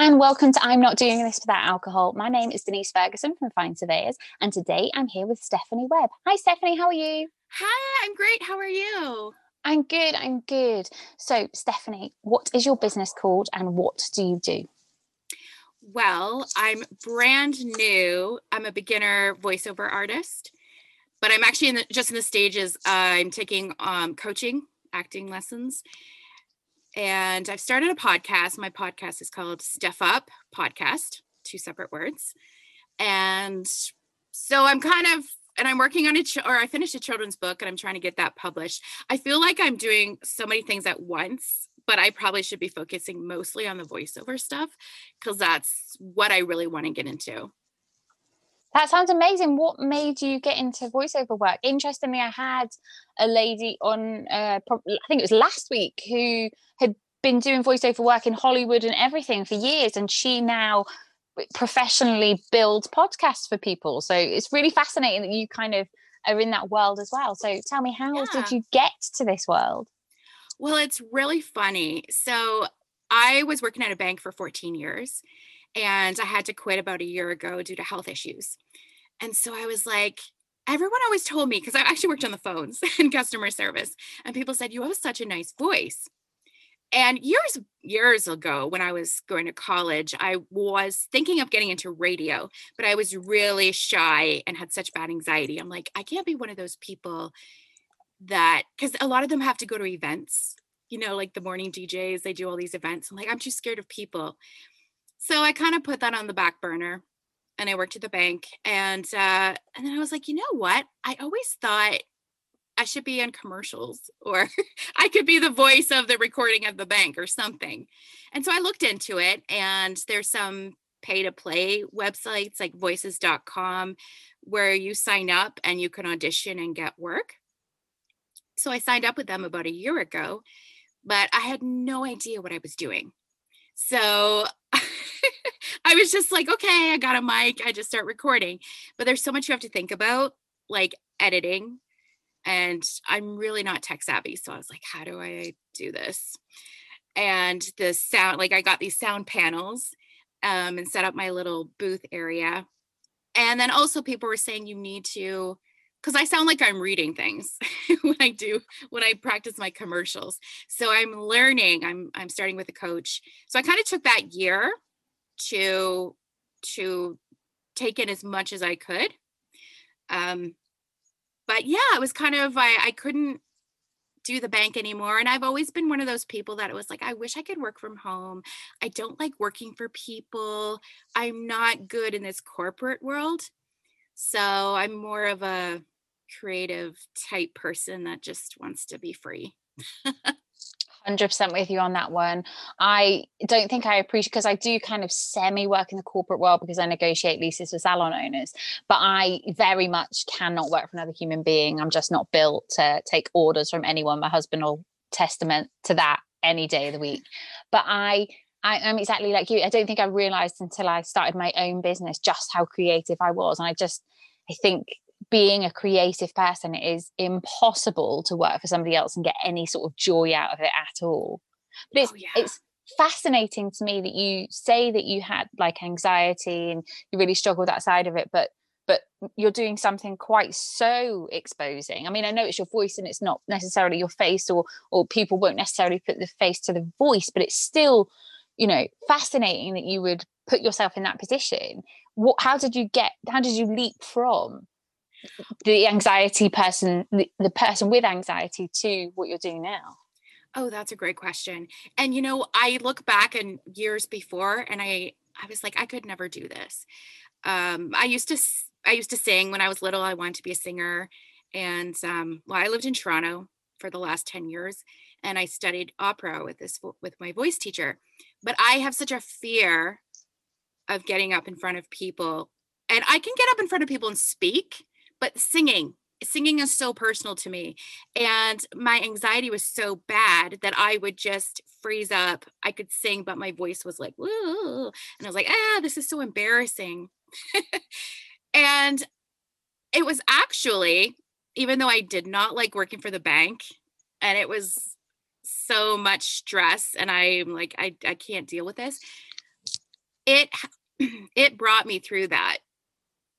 and welcome to I'm Not Doing This Without Alcohol. My name is Denise Ferguson from Find Surveyors, and today I'm here with Stephanie Webb. Hi, Stephanie, how are you? Hi, I'm great. How are you? I'm good, I'm good. So, Stephanie, what is your business called and what do you do? Well, I'm brand new. I'm a beginner voiceover artist, but I'm actually in the, just in the stages. Uh, I'm taking um, coaching, acting lessons, and I've started a podcast. My podcast is called Steph Up Podcast, two separate words. And so I'm kind of, and I'm working on it, or I finished a children's book and I'm trying to get that published. I feel like I'm doing so many things at once, but I probably should be focusing mostly on the voiceover stuff because that's what I really want to get into. That sounds amazing. What made you get into voiceover work? Interestingly, I had a lady on, uh, I think it was last week, who had been doing voiceover work in Hollywood and everything for years, and she now professionally builds podcasts for people. So it's really fascinating that you kind of are in that world as well. So tell me, how yeah. did you get to this world? Well, it's really funny. So I was working at a bank for 14 years and I had to quit about a year ago due to health issues. And so I was like, everyone always told me, because I actually worked on the phones and customer service, and people said, You have such a nice voice. And years, years ago, when I was going to college, I was thinking of getting into radio, but I was really shy and had such bad anxiety. I'm like, I can't be one of those people that, because a lot of them have to go to events, you know, like the morning DJs, they do all these events. I'm like, I'm too scared of people. So I kind of put that on the back burner and I worked at the bank. And uh, and then I was like, you know what? I always thought I should be in commercials or I could be the voice of the recording of the bank or something. And so I looked into it and there's some pay to play websites like voices.com where you sign up and you can audition and get work. So I signed up with them about a year ago, but I had no idea what I was doing. So I was just like, okay, I got a mic, I just start recording. But there's so much you have to think about, like editing. And I'm really not tech savvy. So I was like, how do I do this? And the sound, like I got these sound panels um, and set up my little booth area. And then also people were saying you need to because I sound like I'm reading things when I do when I practice my commercials. So I'm learning. I'm I'm starting with a coach. So I kind of took that year to to take in as much as I could. Um, but yeah, it was kind of I, I couldn't do the bank anymore. And I've always been one of those people that it was like, I wish I could work from home. I don't like working for people. I'm not good in this corporate world. So I'm more of a creative type person that just wants to be free. 100% with you on that one. I don't think I appreciate because I do kind of semi work in the corporate world because I negotiate leases for salon owners, but I very much cannot work for another human being. I'm just not built to take orders from anyone. My husband will testament to that any day of the week. But I I am exactly like you. I don't think I realized until I started my own business just how creative I was. And I just I think being a creative person it is impossible to work for somebody else and get any sort of joy out of it at all. But it's, oh, yeah. it's fascinating to me that you say that you had like anxiety and you really struggle with that side of it but but you're doing something quite so exposing. I mean i know it's your voice and it's not necessarily your face or or people won't necessarily put the face to the voice but it's still you know fascinating that you would put yourself in that position. What how did you get how did you leap from the anxiety person the, the person with anxiety to what you're doing now. Oh that's a great question. And you know i look back and years before and i i was like i could never do this. Um i used to i used to sing when i was little. I wanted to be a singer. And um well i lived in toronto for the last 10 years and i studied opera with this with my voice teacher. But i have such a fear of getting up in front of people. And i can get up in front of people and speak but singing singing is so personal to me and my anxiety was so bad that i would just freeze up i could sing but my voice was like Whoa. and i was like ah this is so embarrassing and it was actually even though i did not like working for the bank and it was so much stress and i'm like i, I can't deal with this it it brought me through that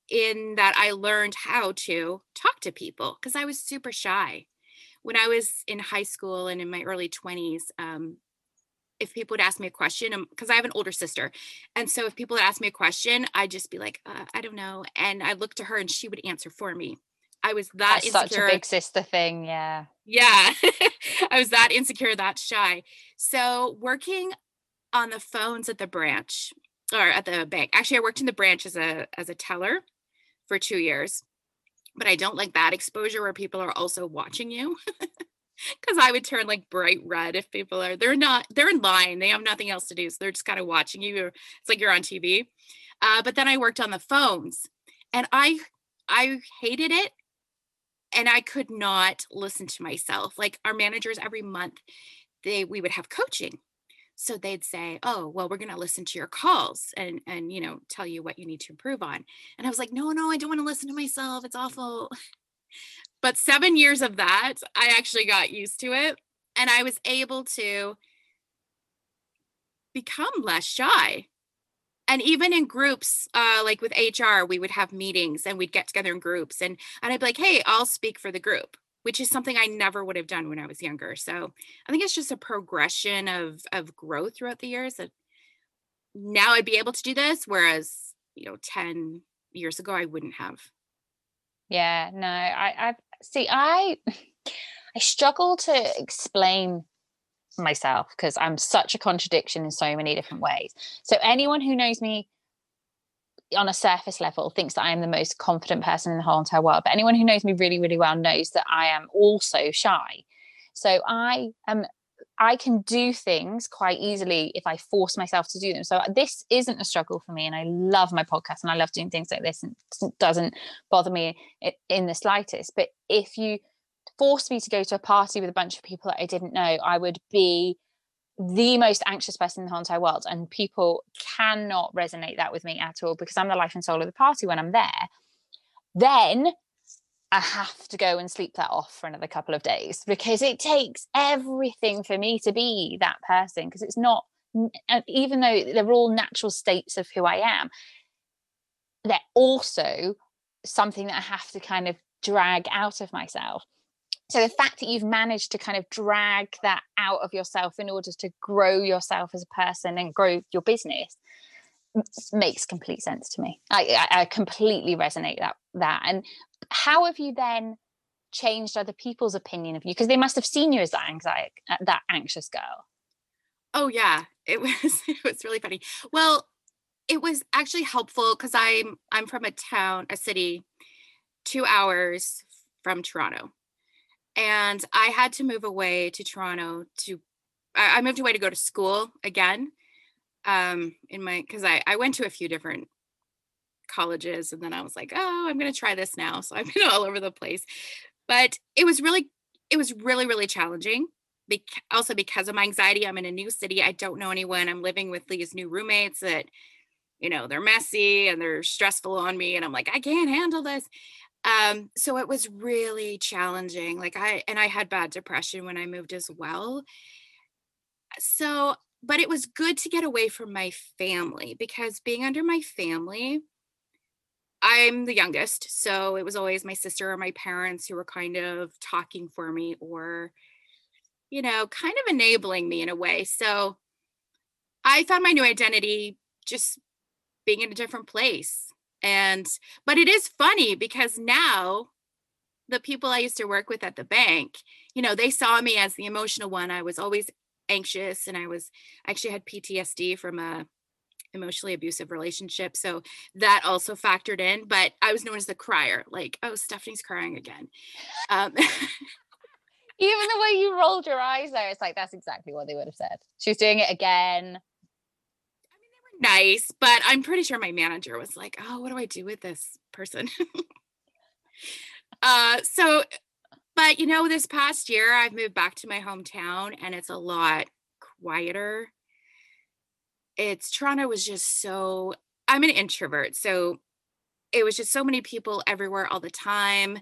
in that I learned how to talk to people because I was super shy. When I was in high school and in my early 20s, um, if people would ask me a question, because um, I have an older sister. And so if people would ask me a question, I'd just be like, uh, I don't know. And I'd look to her and she would answer for me. I was that That's such a big sister thing. Yeah. Yeah. I was that insecure, that shy. So working on the phones at the branch or at the bank. Actually, I worked in the branch as a as a teller for two years, but I don't like that exposure where people are also watching you. Cause I would turn like bright red if people are they're not they're in line. They have nothing else to do. So they're just kind of watching you. It's like you're on TV. Uh, but then I worked on the phones and I I hated it and I could not listen to myself. Like our managers every month, they we would have coaching. So they'd say, "Oh, well, we're going to listen to your calls and and you know tell you what you need to improve on." And I was like, "No, no, I don't want to listen to myself. It's awful." But 7 years of that, I actually got used to it and I was able to become less shy and even in groups uh, like with hr we would have meetings and we'd get together in groups and, and i'd be like hey i'll speak for the group which is something i never would have done when i was younger so i think it's just a progression of of growth throughout the years that now i'd be able to do this whereas you know 10 years ago i wouldn't have yeah no i i see i i struggle to explain myself because I'm such a contradiction in so many different ways. So anyone who knows me on a surface level thinks that I am the most confident person in the whole entire world. But anyone who knows me really, really well knows that I am also shy. So I am I can do things quite easily if I force myself to do them. So this isn't a struggle for me. And I love my podcast and I love doing things like this and it doesn't bother me in the slightest. But if you forced me to go to a party with a bunch of people that I didn't know, I would be the most anxious person in the whole entire world. And people cannot resonate that with me at all because I'm the life and soul of the party when I'm there. Then I have to go and sleep that off for another couple of days because it takes everything for me to be that person because it's not, even though they're all natural states of who I am, they're also something that I have to kind of drag out of myself so the fact that you've managed to kind of drag that out of yourself in order to grow yourself as a person and grow your business makes complete sense to me. I, I completely resonate that that. And how have you then changed other people's opinion of you? Because they must have seen you as that anxiety uh, that anxious girl. Oh yeah. It was it was really funny. Well it was actually helpful because i'm i'm from a town a city two hours from toronto and I had to move away to Toronto to I, moved away to go to school again. Um, in my because I, I went to a few different colleges and then I was like, oh, I'm gonna try this now. So I've been all over the place. But it was really, it was really, really challenging. Be- also because of my anxiety, I'm in a new city. I don't know anyone. I'm living with these new roommates that, you know, they're messy and they're stressful on me. And I'm like, I can't handle this um so it was really challenging like i and i had bad depression when i moved as well. So but it was good to get away from my family because being under my family i'm the youngest so it was always my sister or my parents who were kind of talking for me or you know kind of enabling me in a way. So i found my new identity just being in a different place and but it is funny because now the people I used to work with at the bank, you know, they saw me as the emotional one. I was always anxious and I was actually had PTSD from a emotionally abusive relationship. So that also factored in, but I was known as the crier, like, oh, Stephanie's crying again. Um, Even the way you rolled your eyes there, it's like that's exactly what they would have said. She's doing it again nice, but I'm pretty sure my manager was like, "Oh, what do I do with this person?" uh, so, but you know, this past year I've moved back to my hometown, and it's a lot quieter. It's Toronto was just so. I'm an introvert, so it was just so many people everywhere all the time,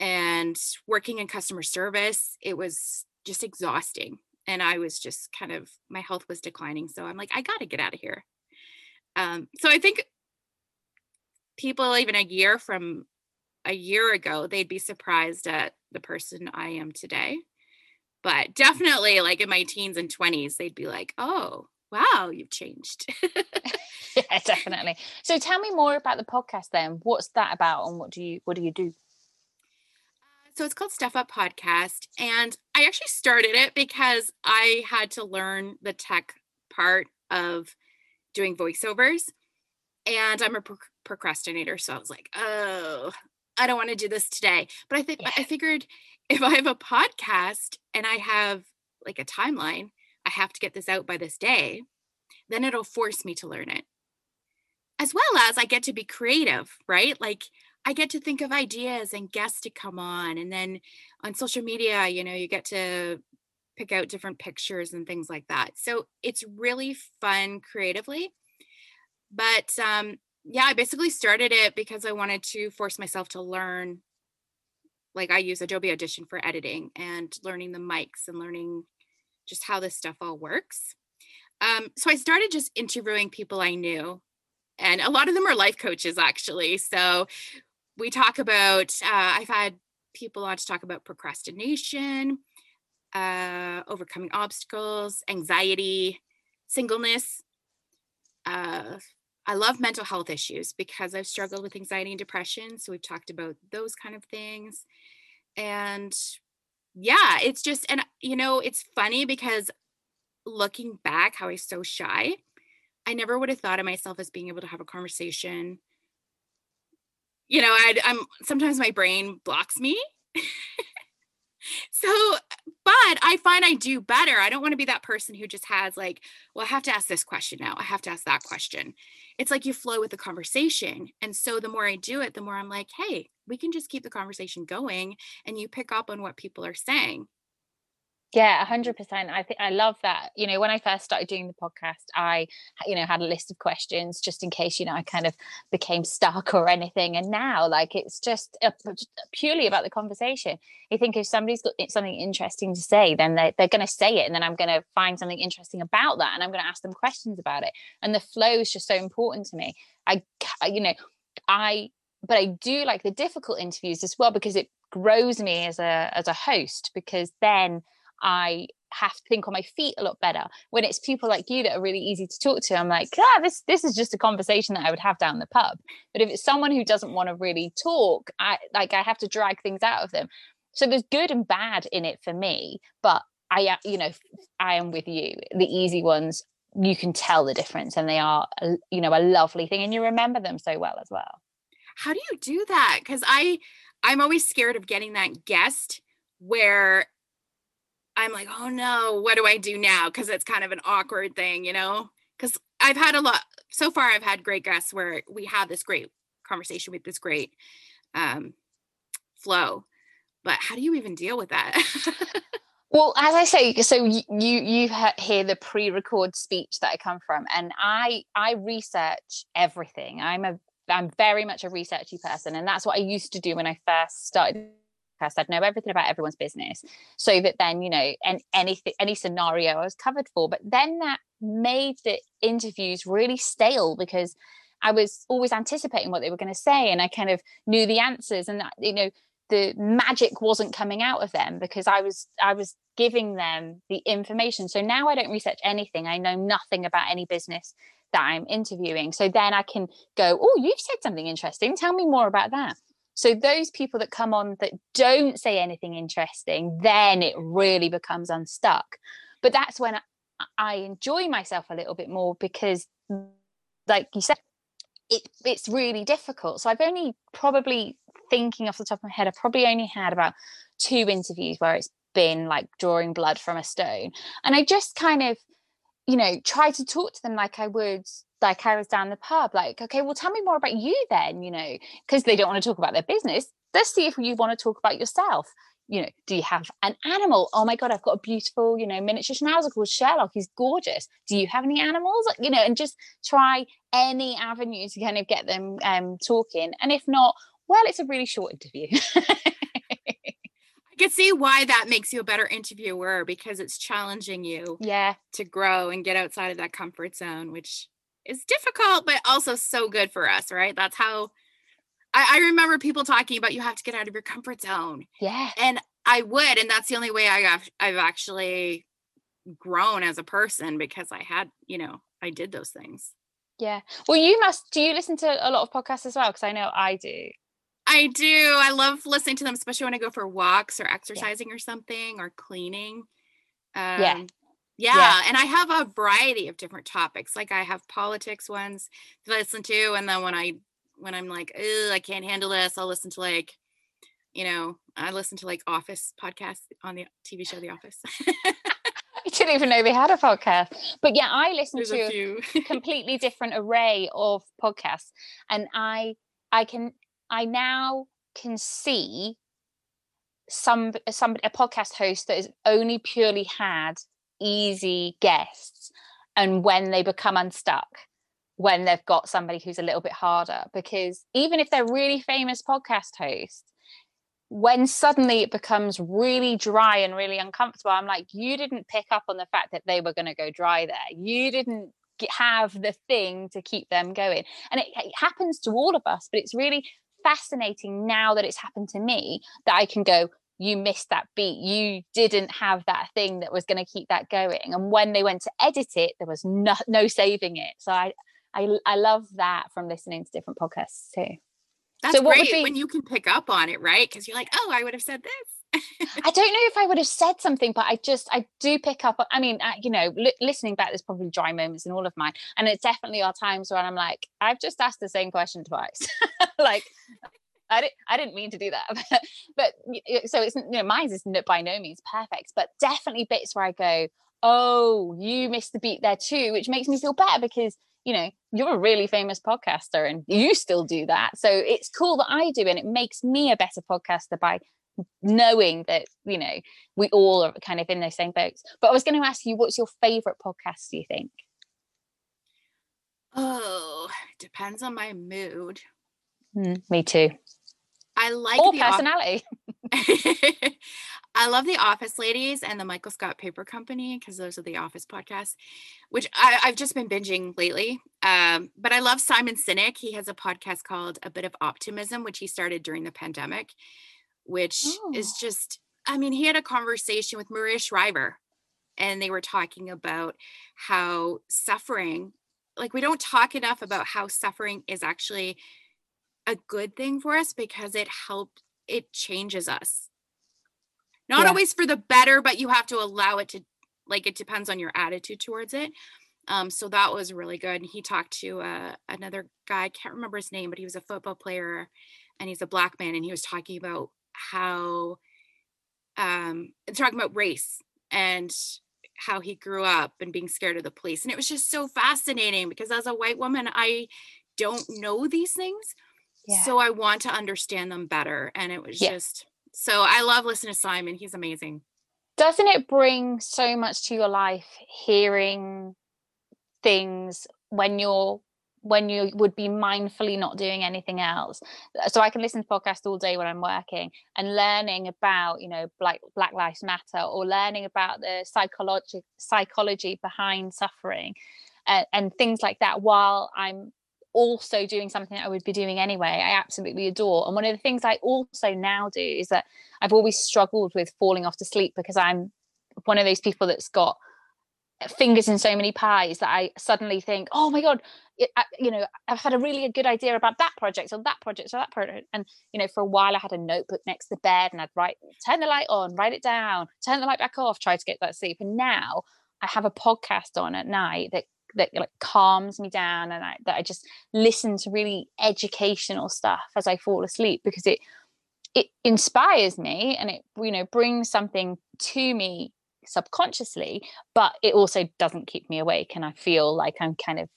and working in customer service, it was just exhausting and I was just kind of my health was declining. So I'm like, I got to get out of here. Um, so I think people even a year from a year ago, they'd be surprised at the person I am today. But definitely, like in my teens and 20s, they'd be like, oh, wow, you've changed. yeah, definitely. So tell me more about the podcast then. What's that about and what do you what do you do? So it's called Steph Up Podcast. And I actually started it because I had to learn the tech part of doing voiceovers. And I'm a pro- procrastinator. So I was like, oh, I don't want to do this today. But I think yeah. I figured if I have a podcast and I have like a timeline, I have to get this out by this day, then it'll force me to learn it. As well as I get to be creative, right? Like I get to think of ideas and guests to come on. And then on social media, you know, you get to pick out different pictures and things like that. So it's really fun creatively. But um, yeah, I basically started it because I wanted to force myself to learn. Like I use Adobe Audition for editing and learning the mics and learning just how this stuff all works. Um, so I started just interviewing people I knew and a lot of them are life coaches actually so we talk about uh, i've had people on to talk about procrastination uh, overcoming obstacles anxiety singleness uh, i love mental health issues because i've struggled with anxiety and depression so we've talked about those kind of things. And yeah it's just and you know it's funny because looking back how i was so shy i never would have thought of myself as being able to have a conversation you know, i am sometimes my brain blocks me. so, but I find I do better. I don't want to be that person who just has like, well, I have to ask this question now. I have to ask that question. It's like you flow with the conversation. And so the more I do it, the more I'm like, hey, we can just keep the conversation going and you pick up on what people are saying. Yeah, 100%. I think I love that. You know, when I first started doing the podcast, I, you know, had a list of questions just in case, you know, I kind of became stuck or anything. And now, like, it's just uh, a, purely about the conversation. I think if somebody's got something interesting to say, then they're, they're going to say it. And then I'm going to find something interesting about that. And I'm going to ask them questions about it. And the flow is just so important to me. I, you know, I, but I do like the difficult interviews as well because it grows me as a, as a host because then, I have to think on my feet a lot better. When it's people like you that are really easy to talk to, I'm like, ah, this this is just a conversation that I would have down the pub. But if it's someone who doesn't want to really talk, I like I have to drag things out of them. So there's good and bad in it for me, but I you know I am with you. The easy ones you can tell the difference and they are you know a lovely thing and you remember them so well as well. How do you do that? Cuz I I'm always scared of getting that guest where I'm like, oh no, what do I do now? Because it's kind of an awkward thing, you know? Because I've had a lot so far, I've had great guests where we have this great conversation with this great um, flow. But how do you even deal with that? well, as I say, so you you hear the pre-record speech that I come from, and I I research everything. I'm a I'm very much a researchy person, and that's what I used to do when I first started podcast i'd know everything about everyone's business. So that then you know and anything any scenario i was covered for. But then that made the interviews really stale because i was always anticipating what they were going to say and i kind of knew the answers and that you know the magic wasn't coming out of them because i was i was giving them the information. So now i don't research anything. I know nothing about any business that i'm interviewing. So then i can go oh you've said something interesting. Tell me more about that so those people that come on that don't say anything interesting, then it really becomes unstuck. But that's when I enjoy myself a little bit more because, like you said, it, it's really difficult. So I've only probably thinking off the top of my head, I've probably only had about two interviews where it's been like drawing blood from a stone. And I just kind of, you know, try to talk to them like I would like I was down the pub, like, okay, well, tell me more about you then, you know, because they don't want to talk about their business. Let's see if you want to talk about yourself. You know, do you have an animal? Oh my God, I've got a beautiful, you know, miniature schnauzer called Sherlock. He's gorgeous. Do you have any animals? You know, and just try any avenue to kind of get them um, talking. And if not, well, it's a really short interview. I can see why that makes you a better interviewer because it's challenging you yeah to grow and get outside of that comfort zone which is difficult, but also so good for us, right? That's how I, I remember people talking about you have to get out of your comfort zone. Yeah. And I would, and that's the only way I have I've actually grown as a person because I had, you know, I did those things. Yeah. Well, you must. Do you listen to a lot of podcasts as well? Because I know I do. I do. I love listening to them, especially when I go for walks or exercising yeah. or something or cleaning. Um, yeah. Yeah. Yeah. And I have a variety of different topics. Like I have politics ones to listen to. And then when I, when I'm like, I can't handle this, I'll listen to like, you know, I listen to like Office podcasts on the TV show The Office. I didn't even know we had a podcast. But yeah, I listen There's to a, a completely different array of podcasts. And I I can I now can see some some a podcast host that has only purely had easy guests and when they become unstuck when they've got somebody who's a little bit harder. Because even if they're really famous podcast hosts when suddenly it becomes really dry and really uncomfortable i'm like you didn't pick up on the fact that they were going to go dry there. You didn't have the thing to keep them going. And it, it happens to all of us but it's really fascinating now that it's happened to me that I can go, you missed that beat. You didn't have that thing that was going to keep that going. And when they went to edit it, there was no, no saving it. So I, I, I love that from listening to different podcasts too. That's so great be, when you can pick up on it, right? Because you're like, oh, I would have said this. I don't know if I would have said something, but I just I do pick up. I mean, uh, you know, li- listening back, there's probably dry moments in all of mine, and it definitely are times when I'm like, I've just asked the same question twice. like, I didn't I didn't mean to do that, but, so it's you know mine is by no means perfect, but definitely bits where I go, oh, you missed the beat there too, which makes me feel better because you know, you're a really famous podcaster and you still do that. So it's cool that I do, and it makes me a better podcaster by knowing that, you know, we all are kind of in those same boats. But I was going to ask you, what's your favorite podcast, do you think? Oh, depends on my mood. Mm, me too. I like or personality. I love the Office Ladies and the Michael Scott Paper Company because those are the Office podcasts, which I, have just been binging lately. Um, but I love Simon Sinek. He has a podcast called A Bit of Optimism, which he started during the pandemic, which oh. is just, I mean, he had a conversation with Maria Shriver, and they were talking about how suffering, like, we don't talk enough about how suffering is actually a good thing for us because it helps it changes us not yeah. always for the better but you have to allow it to like it depends on your attitude towards it um, so that was really good and he talked to uh, another guy i can't remember his name but he was a football player and he's a black man and he was talking about how um talking about race and how he grew up and being scared of the police and it was just so fascinating because as a white woman i don't know these things yeah. so i want to understand them better and it was yeah. just so I love listening to Simon. He's amazing. Doesn't it bring so much to your life hearing things when you're when you would be mindfully not doing anything else so i can listen to podcasts all day when i'm working and learning about you know black black lives matter or learning about the psychology psychology behind suffering and, and things like that while i'm also doing something I would be doing anyway. I absolutely adore. And one of the things I also now do is that I've always struggled with falling off to sleep because I'm one of those people that's got fingers in so many pies that I suddenly think, oh my god, you know, I've had a really good idea about that project or that project or that project. And you know, for a while I had a notebook next to the bed and I'd write, turn the light on, write it down, turn the light back off, try to get that sleep. And now I have a podcast on at night that that like calms me down and I, that I just listen to really educational stuff as I fall asleep because it it inspires me and it you know brings something to me subconsciously but it also doesn't keep me awake and I feel like I'm kind of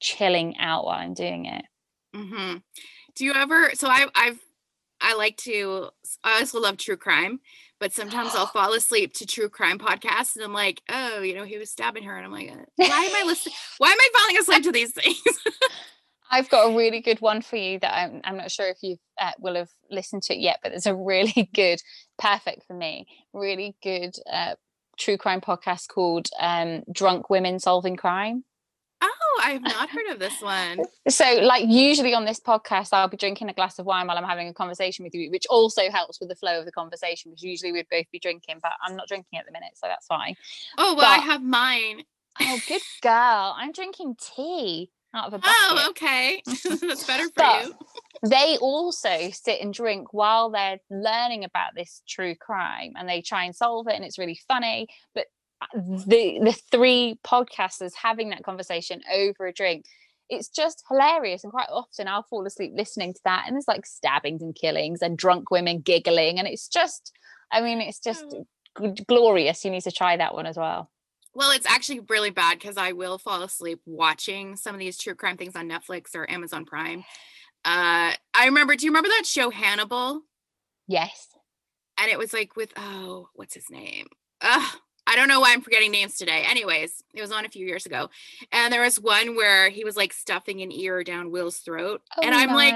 chilling out while I'm doing it. Mm-hmm. Do you ever so I I've I like to I also love true crime but sometimes I'll fall asleep to true crime podcasts and I'm like, oh, you know, he was stabbing her. And I'm like, uh, why am I listening? Why am I falling asleep to these things? I've got a really good one for you that I'm, I'm not sure if you uh, will have listened to it yet, but it's a really good, perfect for me, really good uh, true crime podcast called um, Drunk Women Solving Crime. I have not heard of this one. So, like, usually on this podcast, I'll be drinking a glass of wine while I'm having a conversation with you, which also helps with the flow of the conversation because usually we'd both be drinking, but I'm not drinking at the minute, so that's fine. Oh, well, I have mine. Oh, good girl. I'm drinking tea out of a bucket. Oh, okay. that's better for But you. they also sit and drink while they're learning about this true crime and they try and solve it and it's really funny but the the three podcasters having that conversation over a drink it's just hilarious and quite often I'll fall asleep listening to that and there's like stabbings and killings and drunk women giggling and it's just I mean it's just Oh. glorious you need to try that one as well Well, it's actually really bad because I will fall asleep watching some of these true crime things on Netflix or Amazon Prime. Uh, I remember, do you remember that show Hannibal? yes And it was like with, oh, what's his name? Ugh, I don't know why I'm forgetting names today. Anyways, it was on a few years ago. And there was one where he was like stuffing an ear down Will's throat. Oh, and Oh, I'm like.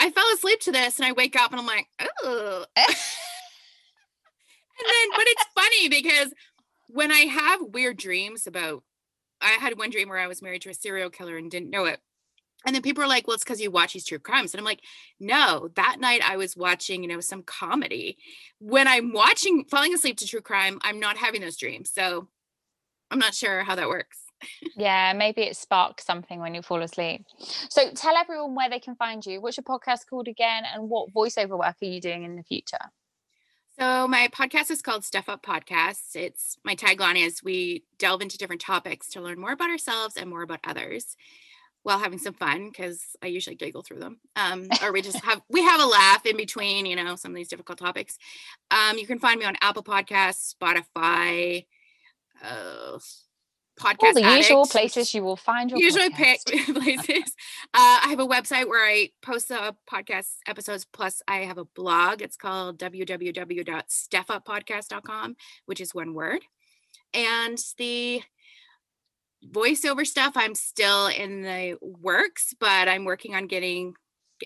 I fell asleep to this and I wake up and I'm like, oh. and then, but it's funny because when I have weird dreams about, I had one dream where I was married to a serial killer and didn't know it. And then people are like, well, it's because you watch these true crimes. And I'm like, no, that night I was watching, you know, some comedy. When I'm watching, falling asleep to true crime, I'm not having those dreams. So I'm not sure how that works. Yeah, maybe it sparks something when you fall asleep. So tell everyone where they can find you. What's your podcast called again? And what voiceover work are you doing in the future? So my podcast is called Steph Up Podcasts. It's my tagline is we delve into different topics to learn more about ourselves and more about others while having some fun because I usually giggle through them. Um, or we just have we have a laugh in between, you know, some of these difficult topics. Um, you can find me on Apple Podcasts, Spotify, uh, podcast All the usual places you will find your usually podcast. places. Uh, I have a website where I post the podcast episodes. Plus, I have a blog. It's called www.stephuppodcast.com, which is one word. And the voiceover stuff, I'm still in the works, but I'm working on getting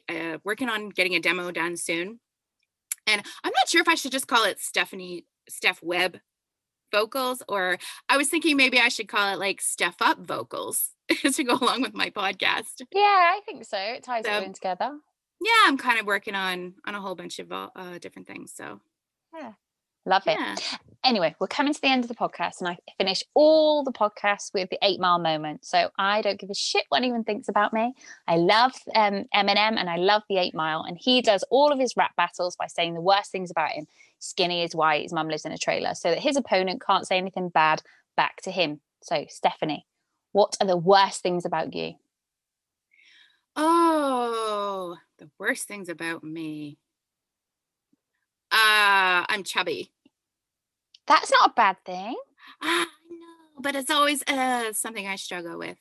uh, working on getting a demo done soon. And I'm not sure if I should just call it Stephanie Steph Webb vocals or I was thinking maybe I should call it like Steph Up vocals to go along with my podcast. Yeah, I think so. It ties it all in together. Yeah, I'm kind of working on on a whole bunch of uh, different things. So Love it. Anyway, we're coming to the end of the podcast, and I finish all the podcasts with the eight mile moment. So I don't give a shit what anyone thinks about me. I love um, Eminem and I love the eight mile, and he does all of his rap battles by saying the worst things about him. Skinny is white, his mum lives in a trailer, so that his opponent can't say anything bad back to him. So, Stephanie, what are the worst things about you? Oh, the worst things about me. Uh, I'm chubby. That's not a bad thing. I know, but it's always uh, something I struggle with.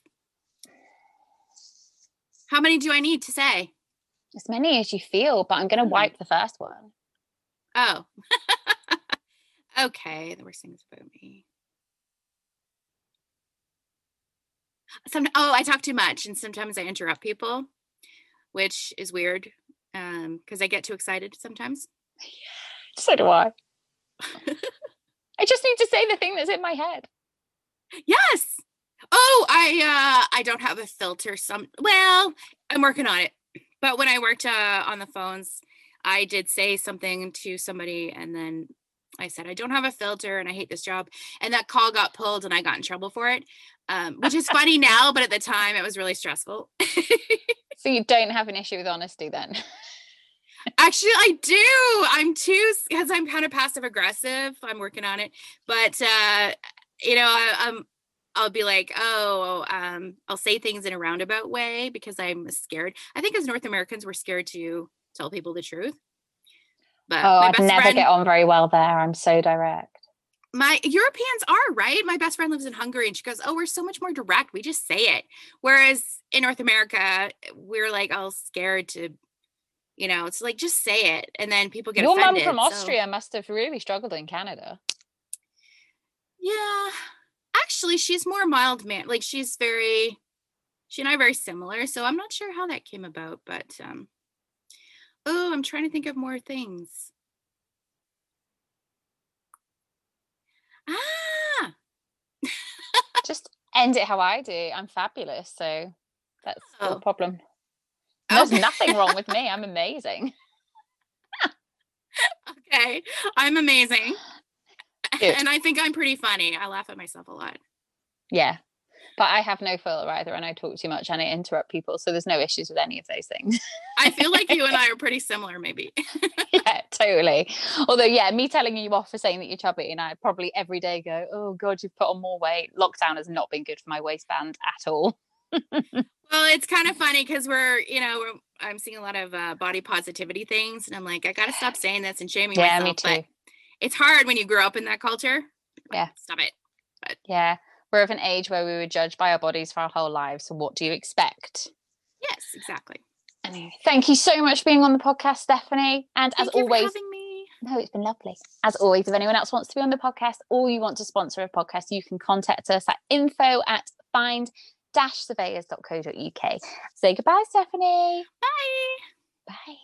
How many do I need to say? As many as you feel, but I'm going to Hmm. wipe the first one. Oh, okay. The worst thing is about me. Some oh, I talk too much, and sometimes I interrupt people, which is weird um because I get too excited sometimes. So do I. I just need to say the thing that's in my head. Yes. Oh, I uh I don't have a filter. Some well, I'm working on it. But when I worked uh, on the phones, I did say something to somebody, and then I said I don't have a filter, and I hate this job. And that call got pulled, and I got in trouble for it, um, which is funny now, but at the time it was really stressful. So you don't have an issue with honesty then? Actually, I do. I'm too because I'm kind of passive aggressive. I'm working on it, but uh, you know, I, am I'll be like, oh, um, I'll say things in a roundabout way because I'm scared. I think as North Americans, we're scared to tell people the truth. But Oh, I'd never friend, get on very well there. I'm so direct. my Europeans are right. My best friend lives in Hungary, and she goes, "Oh, we're so much more direct. We just say it." Whereas in North America, we're like all scared to. You know, it's like just say it, and then people get Your mum offended. from so- Austria must have really struggled in Canada. Yeah. Actually, she's more mild man. Like she's very she and I are very similar. So I'm not sure how that came about, but um oh, I'm trying to think of more things. Ah, Just end it how I do. I'm fabulous. So that's oh. no problem. There's nothing wrong with me. I'm amazing. okay. I'm amazing. Good. And I think I'm pretty funny. I laugh at myself a lot. Yeah. But I have no filter either and I talk too much and I interrupt people. So there's no issues with any of those things. I feel like you and I are pretty similar, maybe. yeah, totally. Although, yeah, me telling you off for saying that you're chubby and I probably every day go, oh God, you've put on more weight. Lockdown has not been good for my waistband at all. well, it's kind of funny because we're, you know, we're, I'm seeing a lot of uh, body positivity things, and I'm like, I gotta stop saying this and shaming yeah, myself. Me too. But it's hard when you grow up in that culture. Yeah, stop it. But yeah, we're of an age where we were judged by our bodies for our whole lives. So what do you expect? Yes, exactly. Anyway, thank you so much for being on the podcast, Stephanie. And thank as always, no, it's been lovely. As always, if anyone else wants to be on the podcast or you want to sponsor a podcast, you can contact us at info at find surveyors.co.uk. Say goodbye, Stephanie. Bye. Bye.